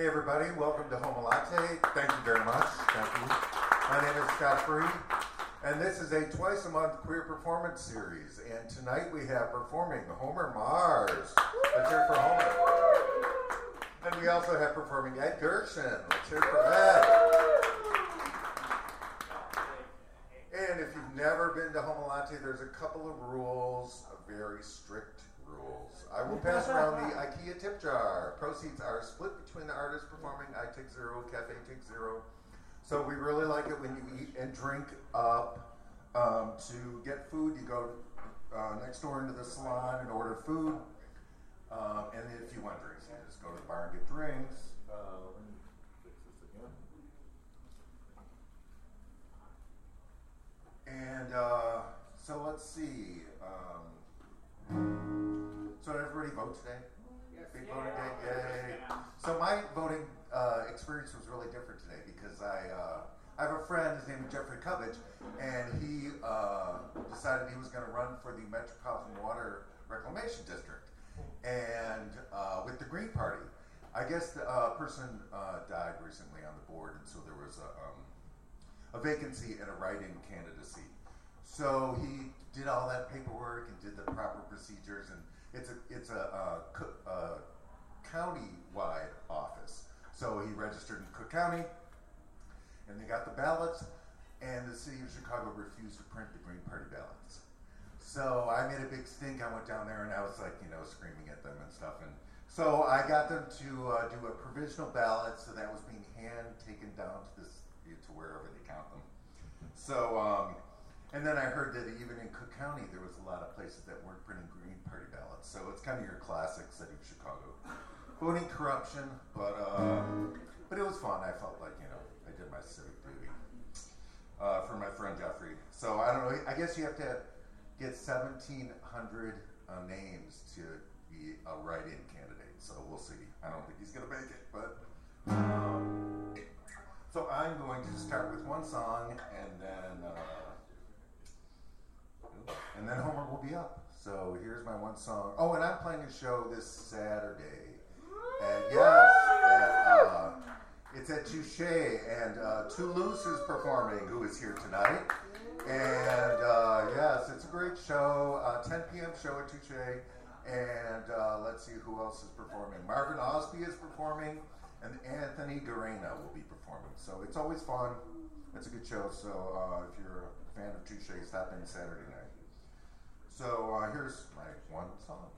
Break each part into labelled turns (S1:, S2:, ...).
S1: Hey everybody, welcome to Homolatte. Thank you very much. Thank you. My name is Scott Free, and this is a twice a month queer performance series. And tonight we have performing Homer Mars. Let's hear for Homer. And we also have performing Ed Gershon. Let's hear for Ed. And if you've never been to Homolatte, there's a couple of rules, a very strict. I will pass around the IKEA tip jar. Proceeds are split between the artist performing. I take zero, cafe takes zero. So we really like it when you eat and drink up. Um, to get food, you go uh, next door into the salon and order food. Um, and if you want drinks, you just go to the bar and get drinks. Uh, let me fix this again. And uh, so let's see. Um, so did everybody vote today?
S2: Yes.
S1: Big voting day, yay! So my voting uh, experience was really different today because I uh, I have a friend. His name is Jeffrey Covage, and he uh, decided he was going to run for the Metropolitan Water Reclamation District, and uh, with the Green Party. I guess the uh, person uh, died recently on the board, and so there was a, um, a vacancy and a write-in candidacy. So he did all that paperwork and did the proper procedures, and it's a it's a, uh, co- uh, county-wide office. So he registered in Cook County, and they got the ballots, and the city of Chicago refused to print the Green Party ballots. So I made a big stink. I went down there and I was like, you know, screaming at them and stuff. And so I got them to uh, do a provisional ballot. So that was being hand taken down to this to wherever they count them. So um, and then I heard that even in Cook County there was a lot of places that weren't printing Green Party ballots. So it's kind of your classic city of Chicago voting corruption, but uh, but it was fun. I felt like you know I did my civic duty uh, for my friend Jeffrey. So I don't know. I guess you have to get 1,700 uh, names to be a write-in candidate. So we'll see. I don't think he's going to make it, but. Um, so I'm going to start with one song, and then uh, and then Homer will be up. So here's my one song. Oh, and I'm playing a show this Saturday. And yes, at, uh, it's at Touche, and uh, Toulouse is performing, who is here tonight. And uh, yes, it's a great show. Uh, 10 p.m. show at Touche. And uh, let's see who else is performing. Marvin Osby is performing, and Anthony Garena will be performing. So it's always fun. It's a good show. So uh, if you're a fan of Touche, stop in Saturday night. So uh, here's my one song.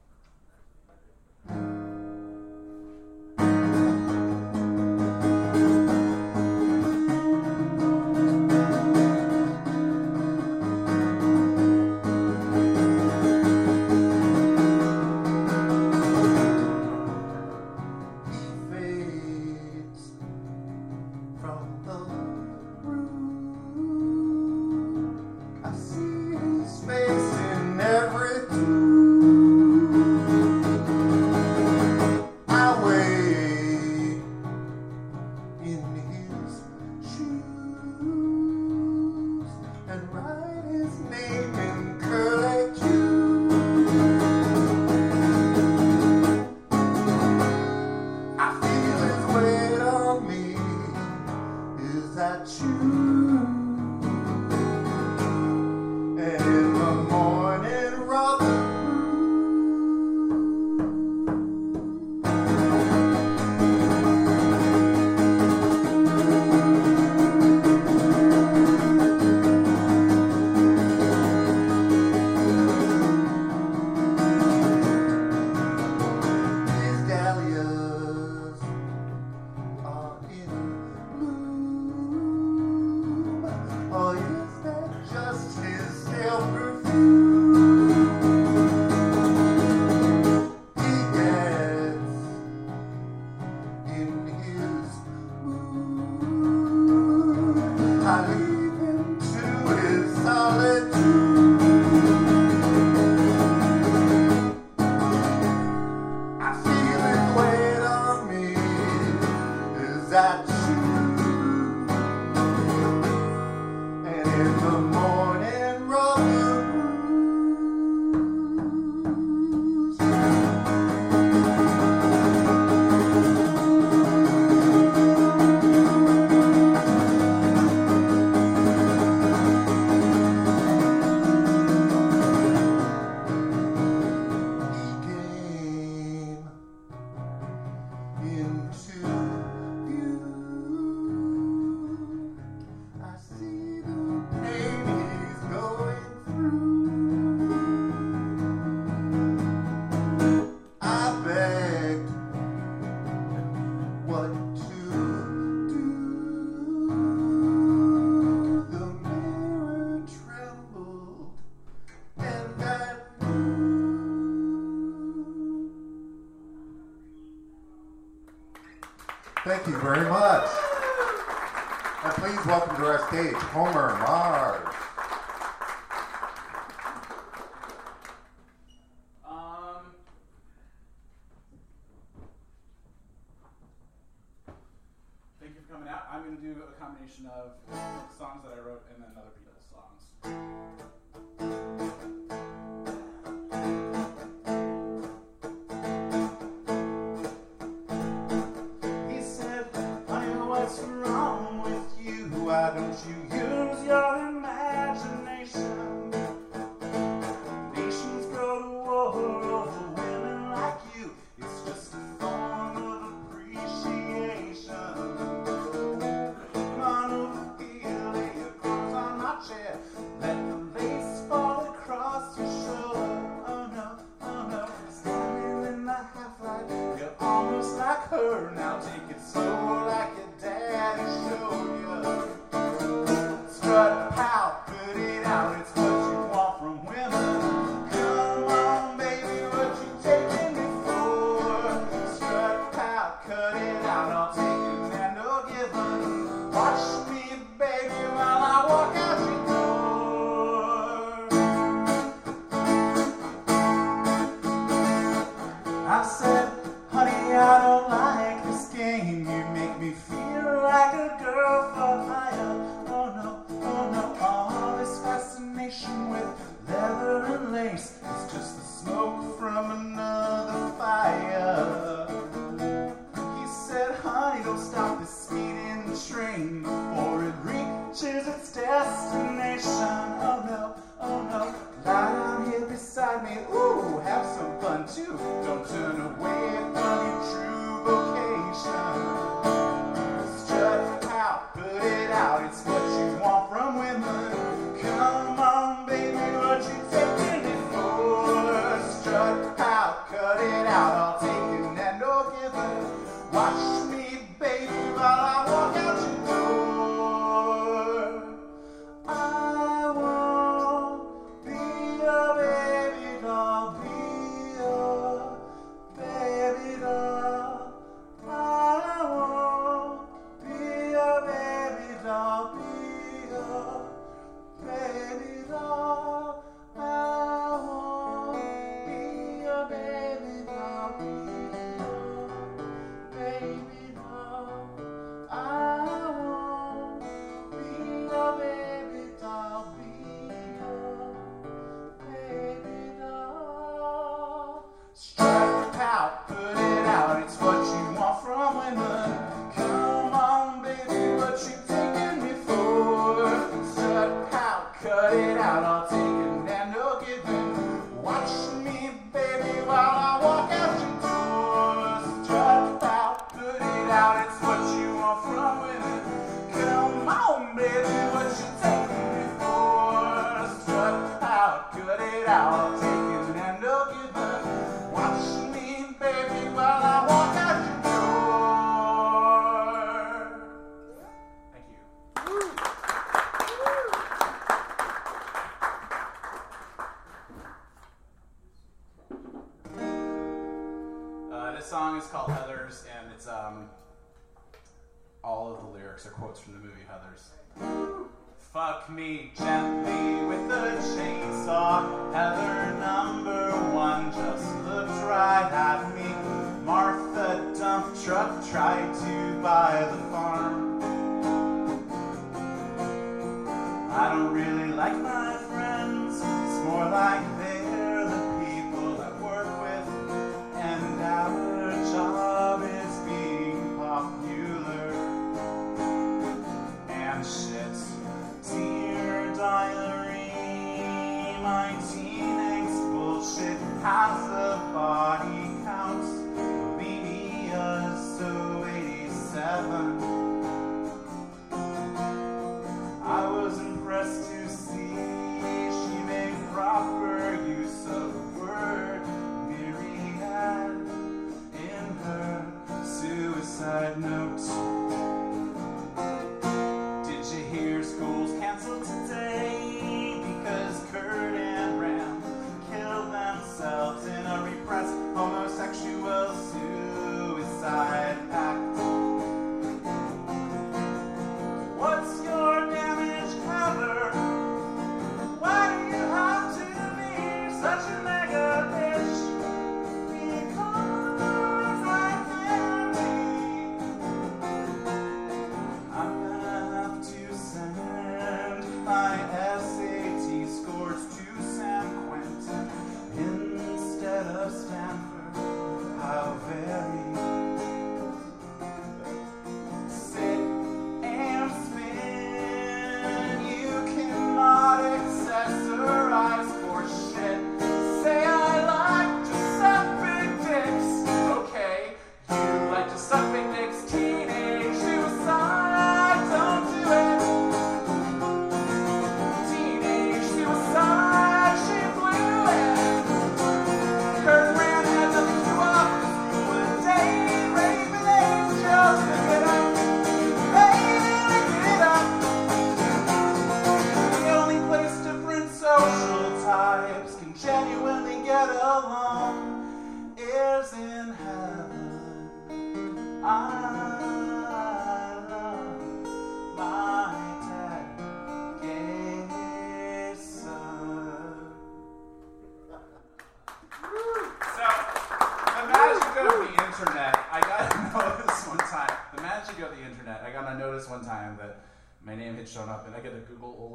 S3: This
S4: song is called Heathers, and it's um, all of the lyrics are quotes from the movie Heathers.
S3: Fuck me gently with the chainsaw, Heather number one just looked right at me. Martha dump truck tried to buy the farm. I don't really like my friends, it's more like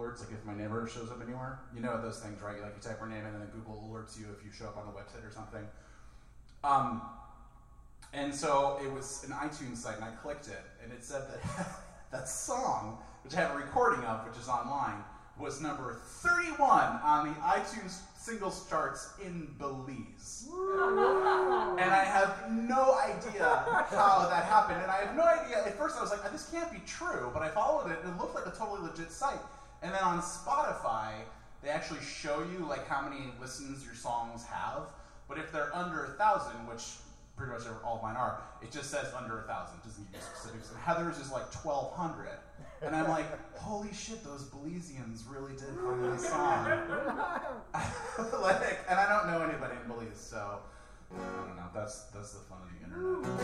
S3: alerts, like if my neighbor shows up anywhere. You know those things, right? Like you type your name in and then Google alerts you if you show up on the website or something. Um, and so it was an iTunes site, and I clicked it, and it said that that song, which I have a recording of, which is online, was number 31 on the iTunes singles charts in Belize. and I have no idea how that happened. And I have no idea. At first, I was like, this can't be true. But I followed it, and it looked like a totally legit site. And then on Spotify, they actually show you like how many listens your songs have. But if they're under a thousand, which pretty much all mine are, it just says under a thousand, doesn't give you specifics. And Heathers is like twelve hundred. And I'm like, holy shit, those Belizeans really did hum my song. like, and I don't know anybody in Belize, so I don't know. That's that's the fun of the internet.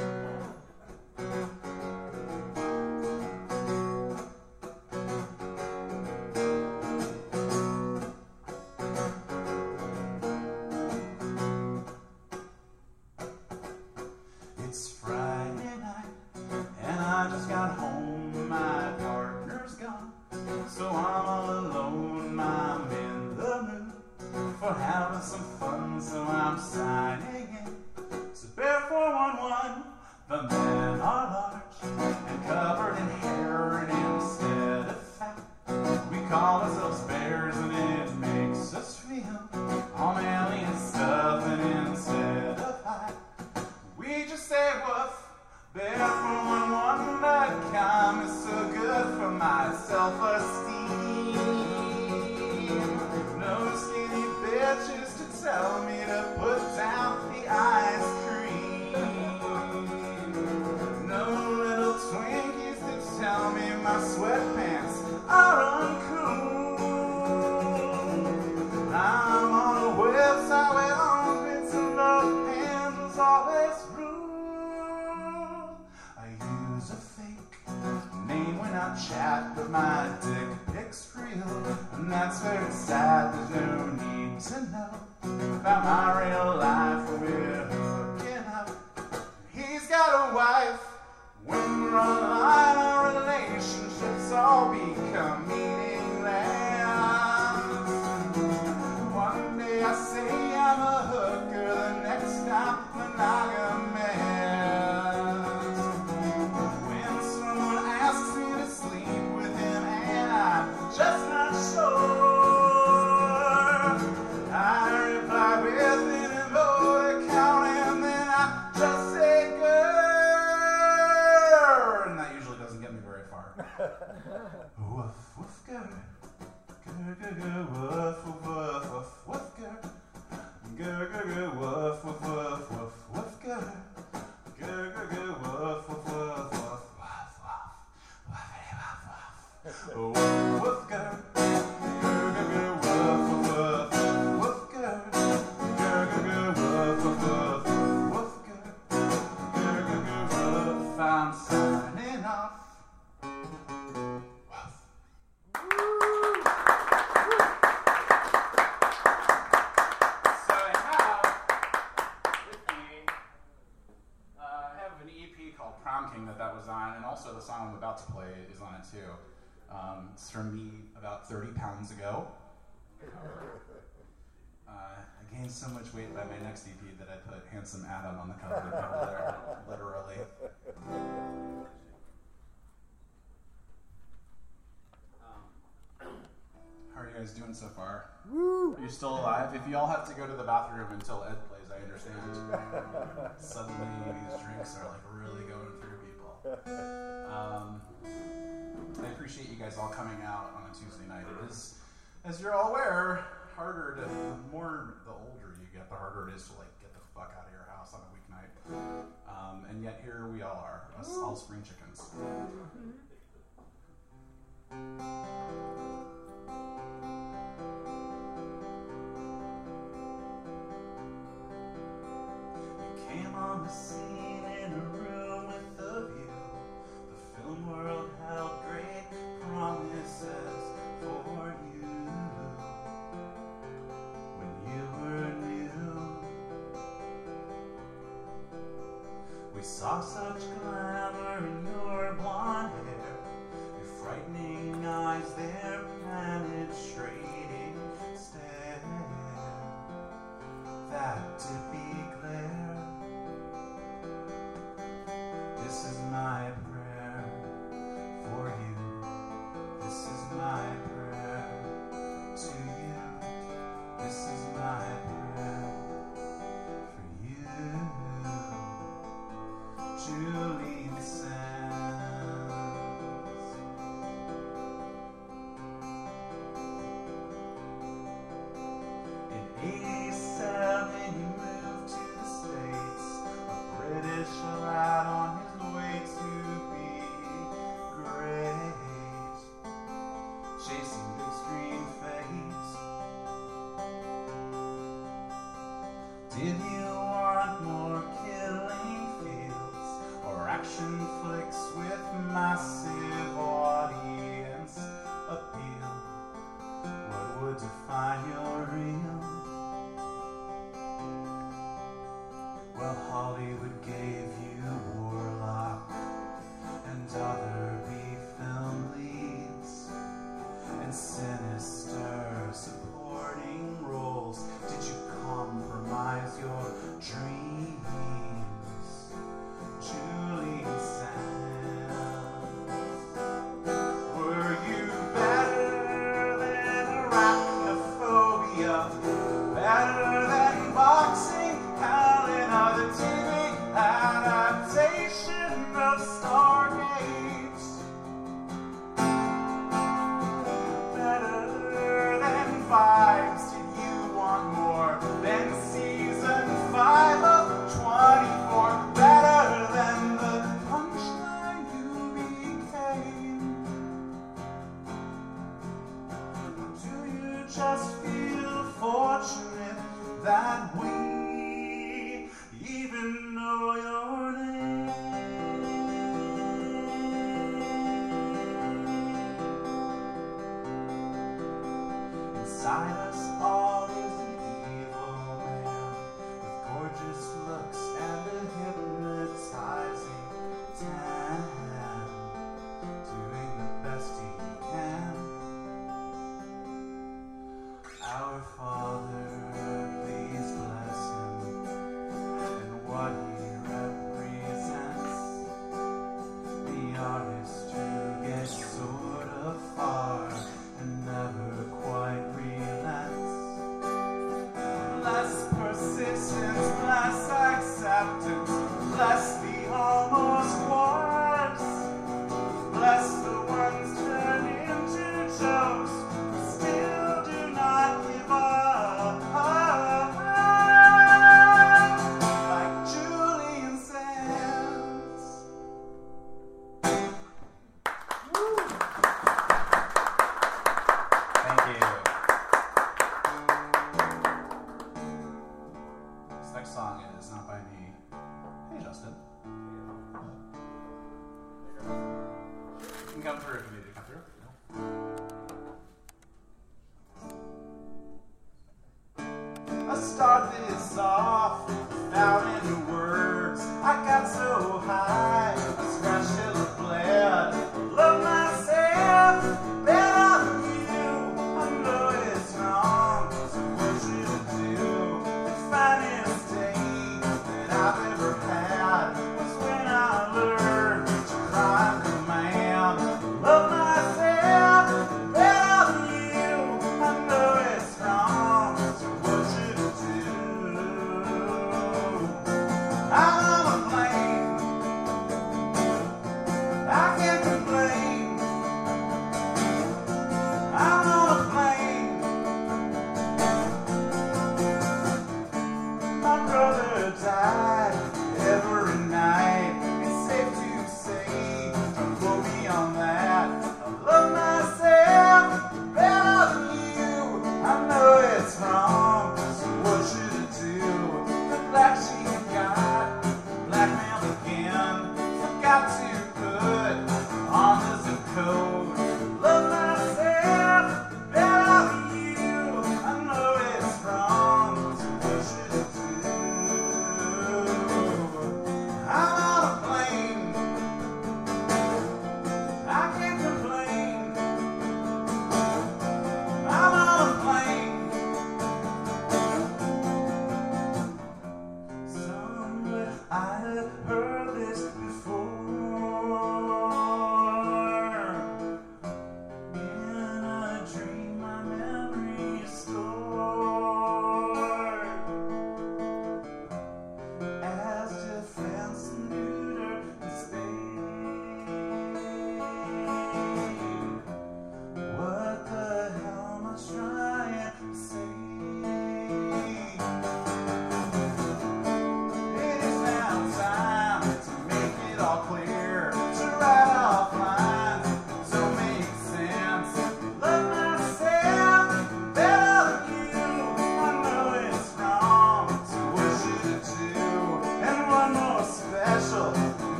S3: Too. Um, it's from me about 30 pounds ago. Uh, I gained so much weight by my next EP that I put Handsome Adam on the cover, cover there, literally. Um, How are you guys doing so far? Are you still alive? If you all have to go to the bathroom until Ed plays, I understand. Suddenly, these drinks are like really going through people. Um, appreciate you guys all coming out on a Tuesday night. It is, as you're all aware, harder to the more the older you get, the harder it is to like get the fuck out of your house on a weeknight. Um, and yet here we all are, us all spring chickens. You came on the scene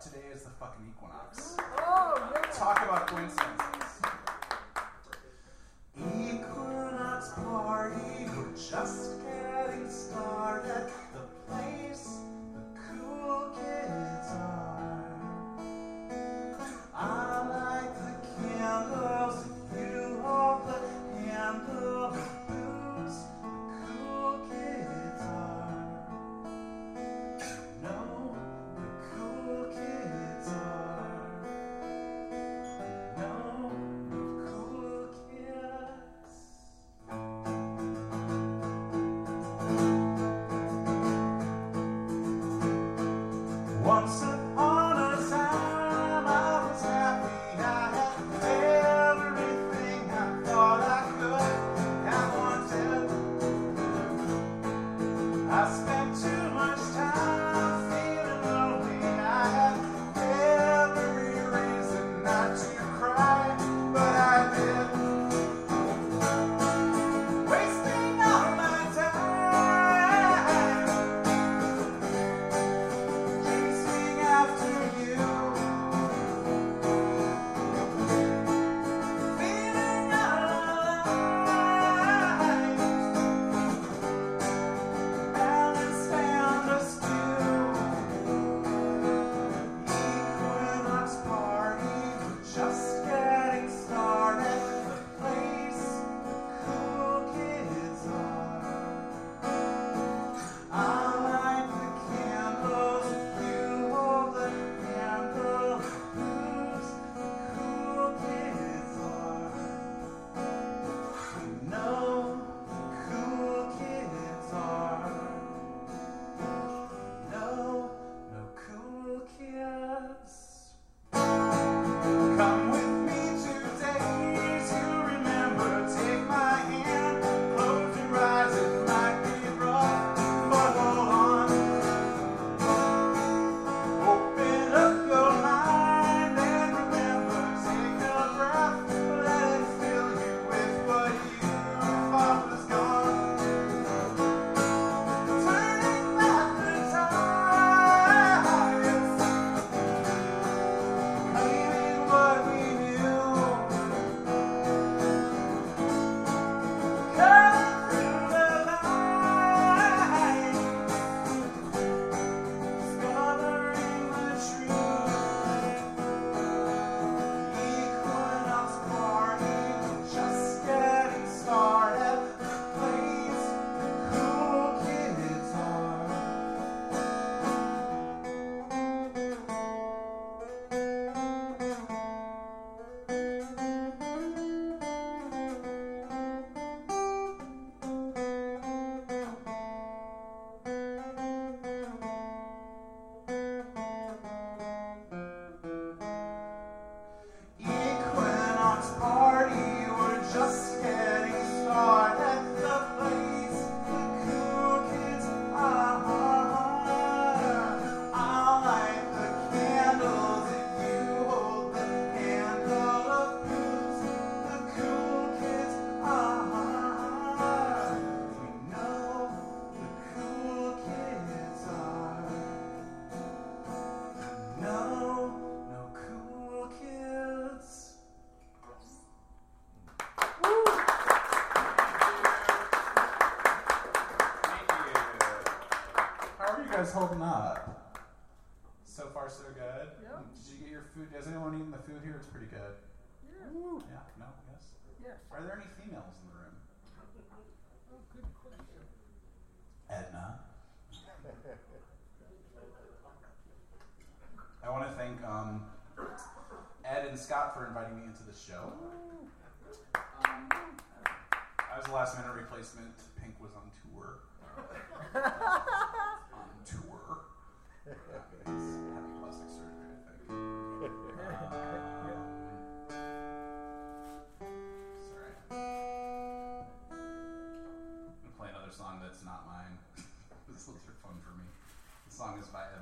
S3: today is the fucking equinox. Oh, yeah. Talk about coincidence. Holding up? So far, so good.
S5: Yeah.
S3: Did you get your food? Has anyone eaten the food here? It's pretty good.
S5: Yeah.
S3: Yeah. No. Yes.
S5: Yes.
S3: Are there any females in the room?
S5: Oh, good question.
S3: Edna. I want to thank um, Ed and Scott for inviting me into the show. Um, I was a last minute replacement. Pink was on tour. song is by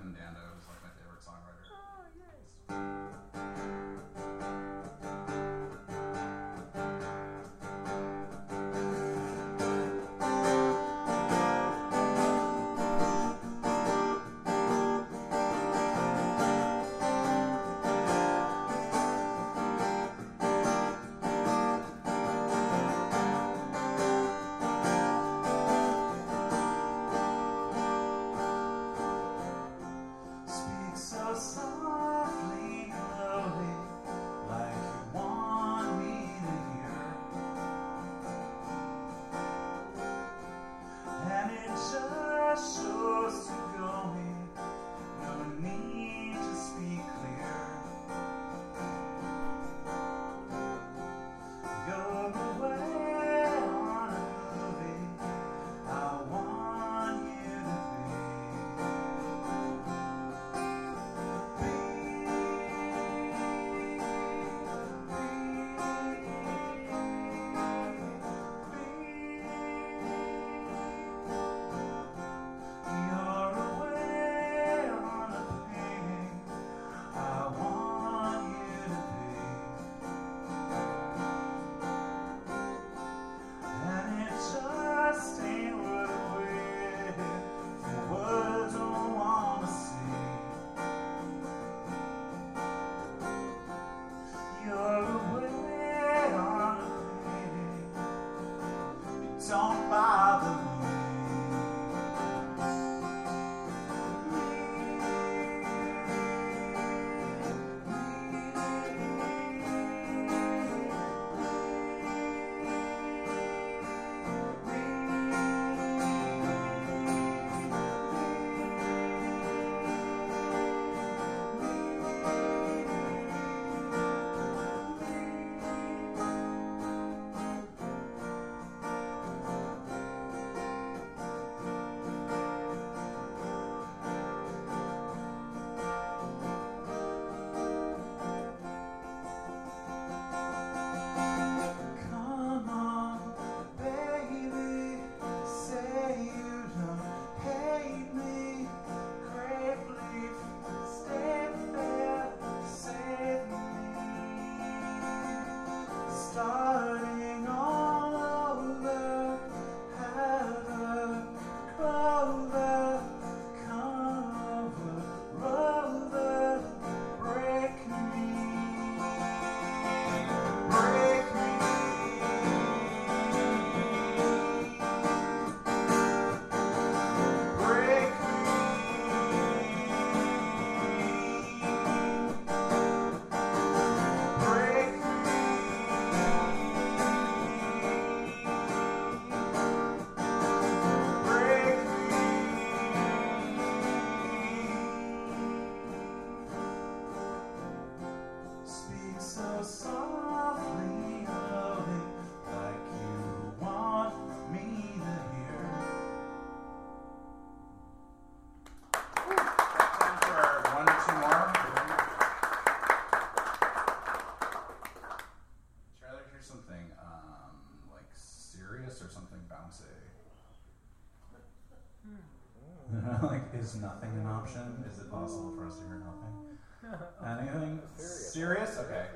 S3: is nothing an option? Is it possible for us to hear nothing? Anything serious? Okay. Okay.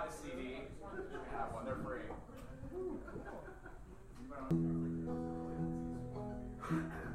S3: Want a CD, have one. They're free.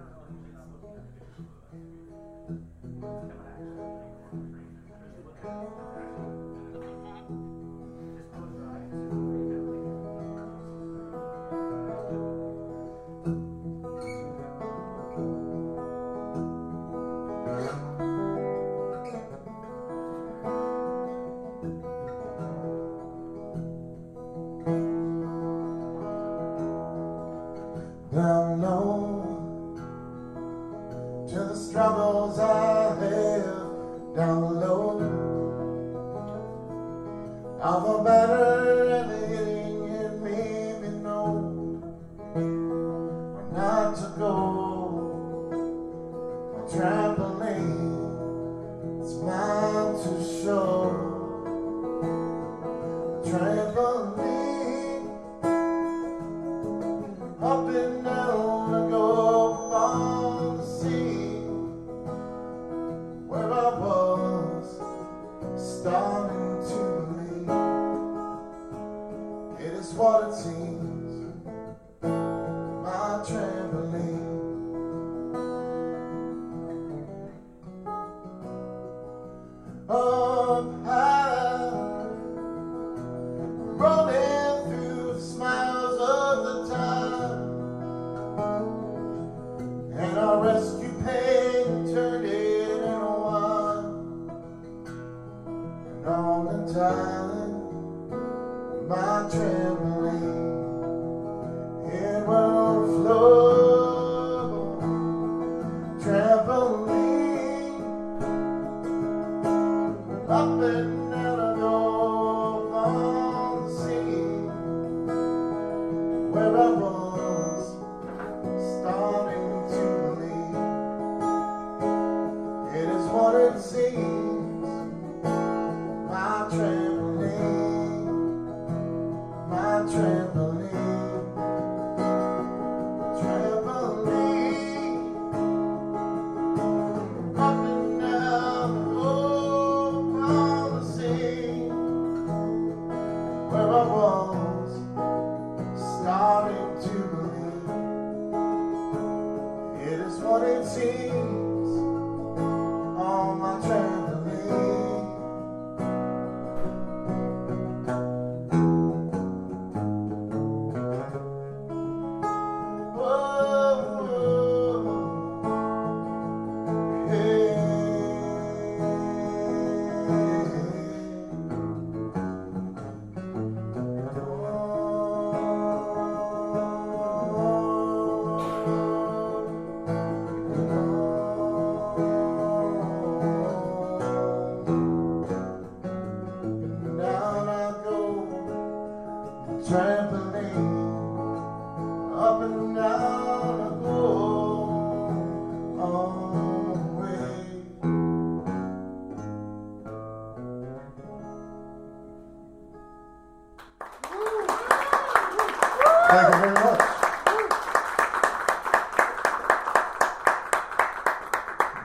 S1: Thank you very much.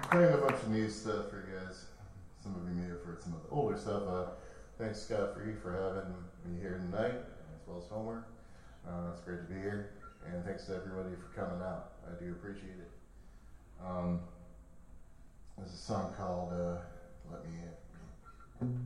S1: Playing a bunch of new stuff for you guys. Some of you may have heard some of the older stuff. Uh, thanks, Scott, for you for having me here tonight, as well as Homer. Uh, it's great to be here. And thanks to everybody for coming out. I do appreciate it. Um, there's a song called uh, Let Me In.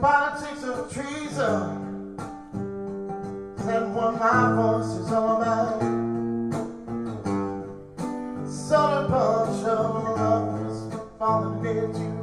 S1: politics of treason. That what my voice is all about. Solid bunch of lovers falling into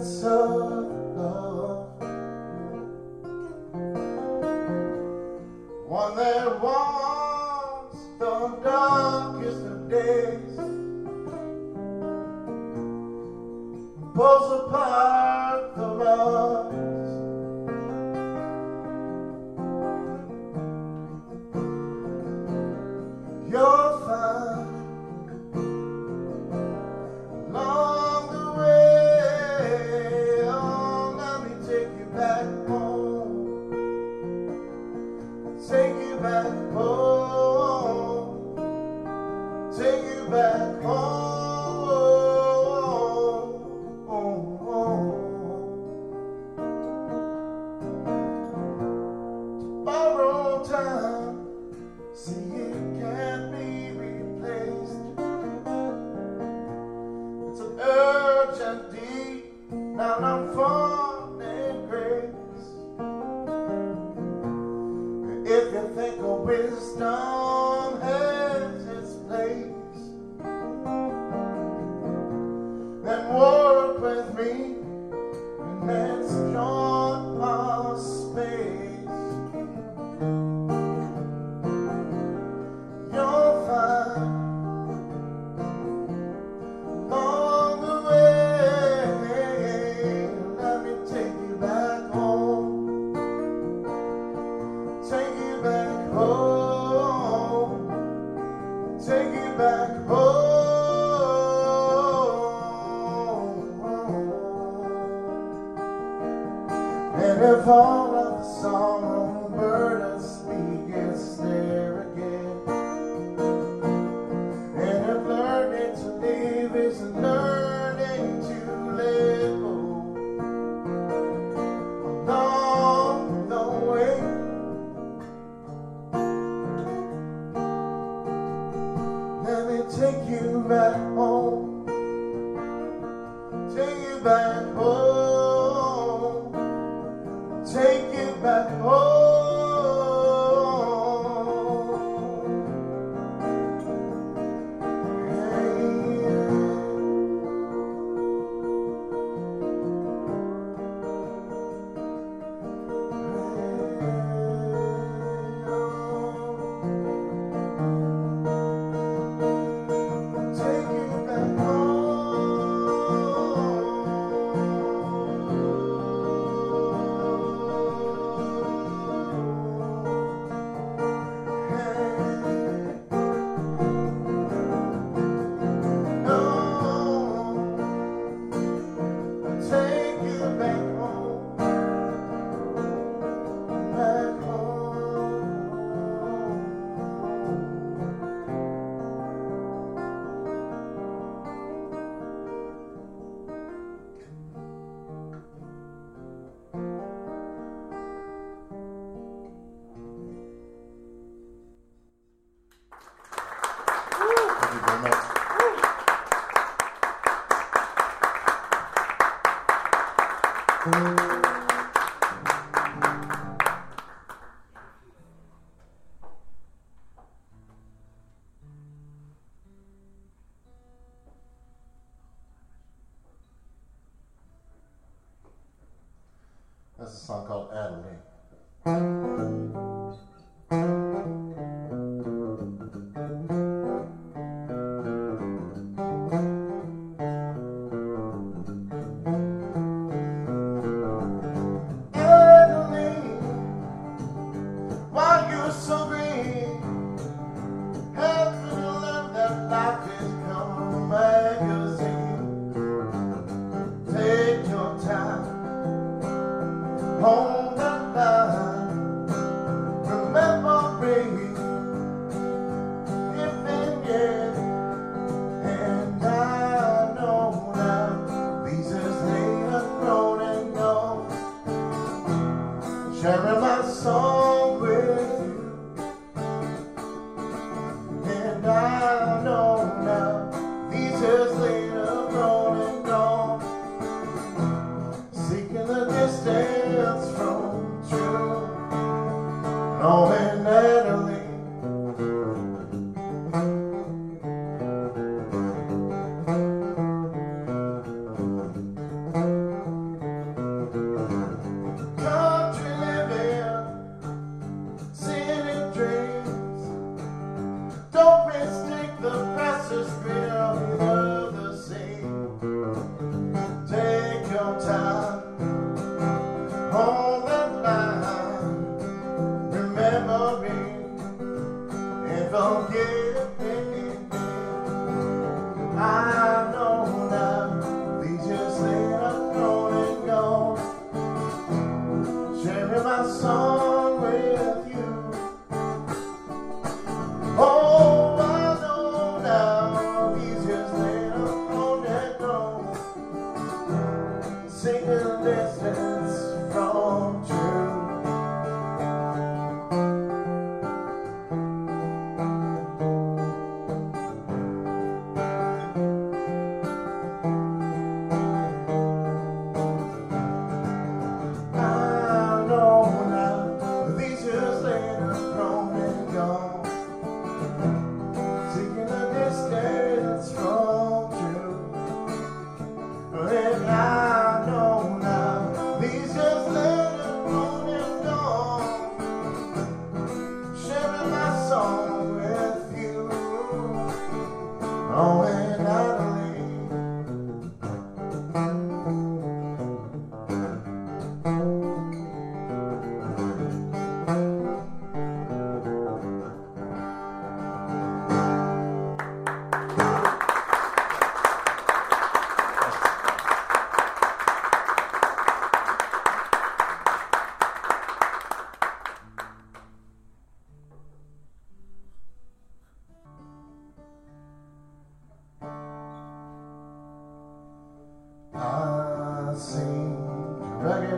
S1: of love. One that walks the darkest of days, pulls apart. take it back home.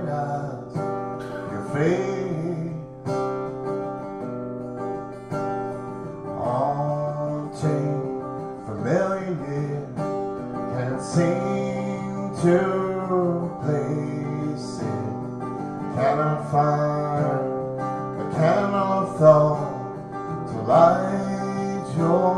S1: showing your face. All too familiar can't seem to place it. Cannot find a candle of thought to light your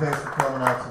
S1: thanks for coming out.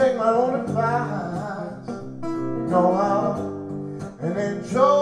S1: take my own advice, go out and enjoy.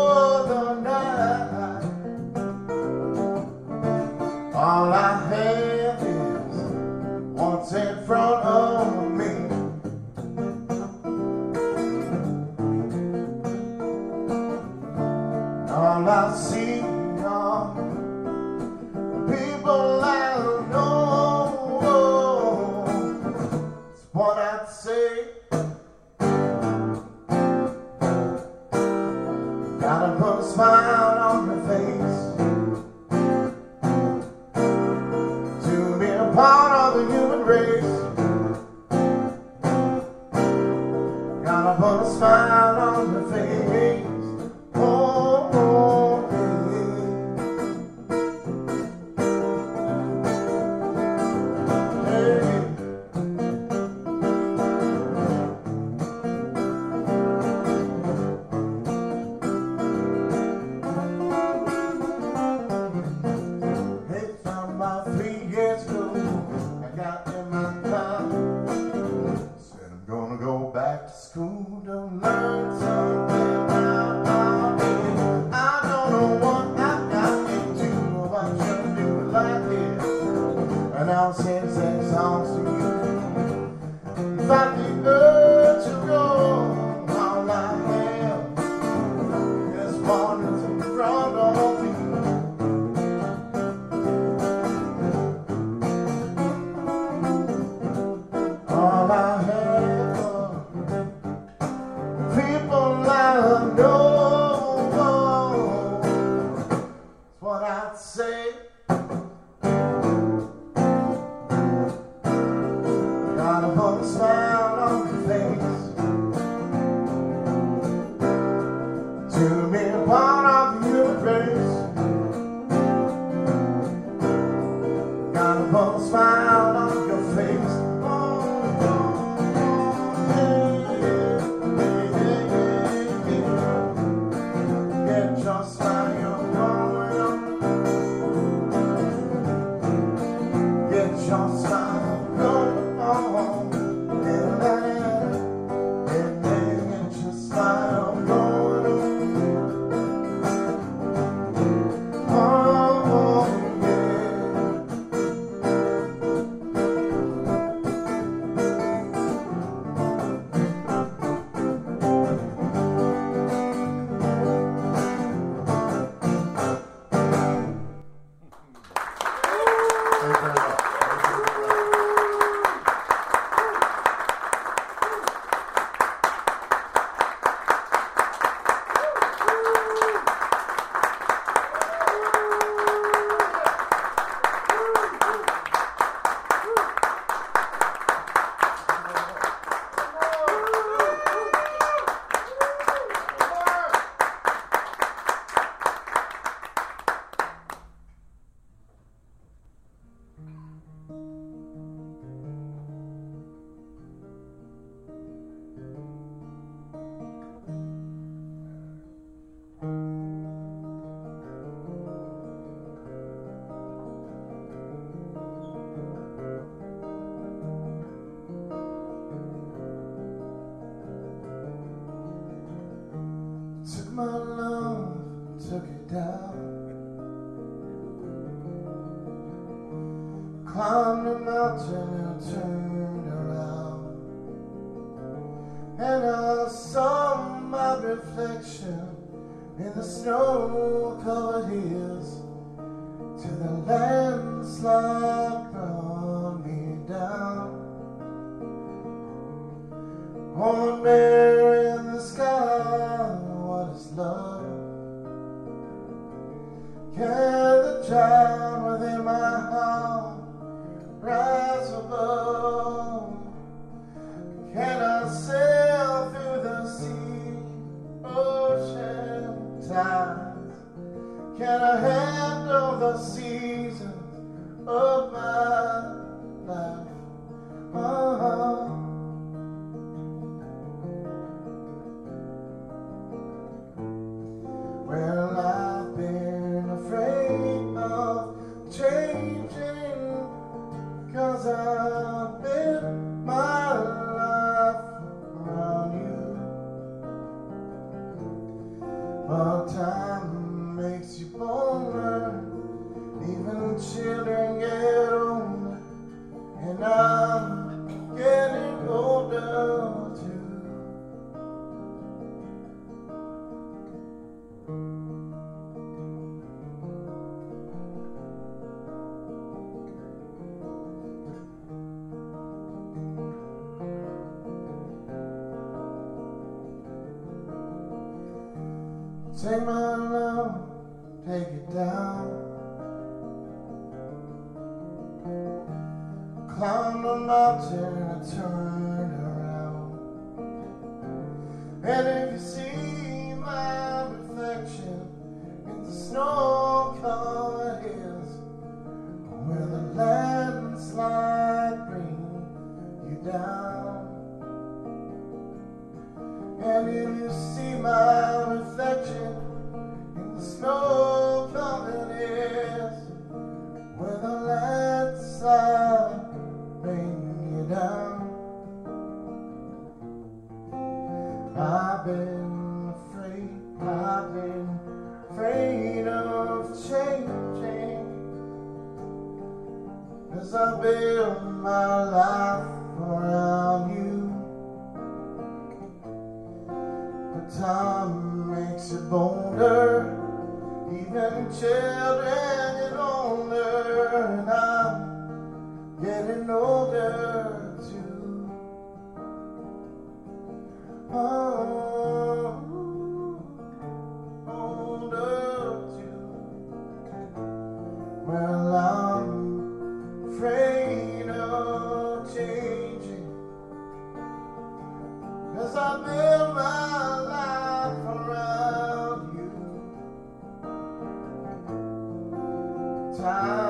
S1: time.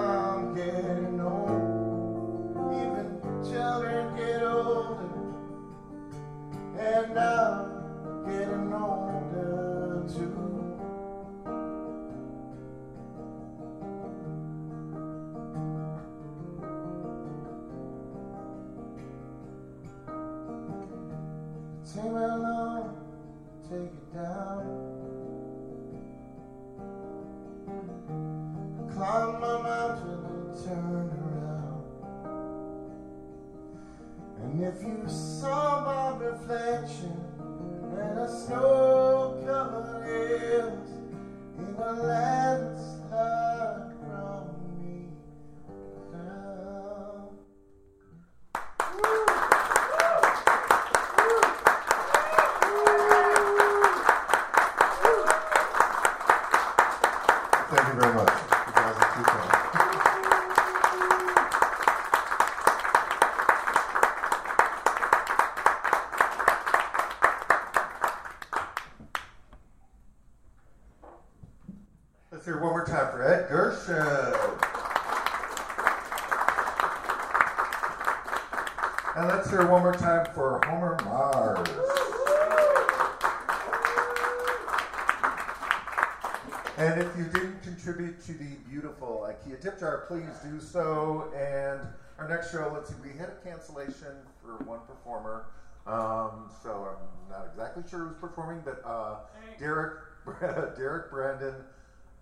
S1: IKEA tip jar, please do so. And our next show, let's see, we had a cancellation for one performer. Um, so I'm not exactly sure who's performing, but uh, Derek, Derek Brandon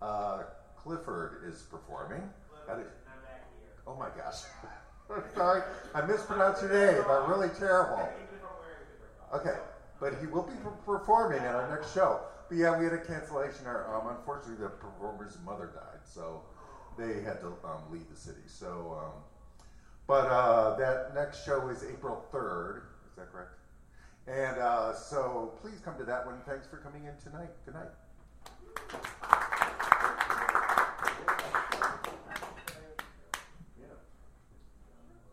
S1: uh, Clifford is performing. Did- Oh my gosh. Sorry, I mispronounced your name. I'm really terrible. Okay, but he will be performing at our next show. But yeah, we had a cancellation. Our, um, unfortunately, the performer's mother died, so they had to um, leave the city. So, um, but uh, that next show is April 3rd. Is that correct? And uh, so please come to that one. Thanks for coming in tonight. Good night.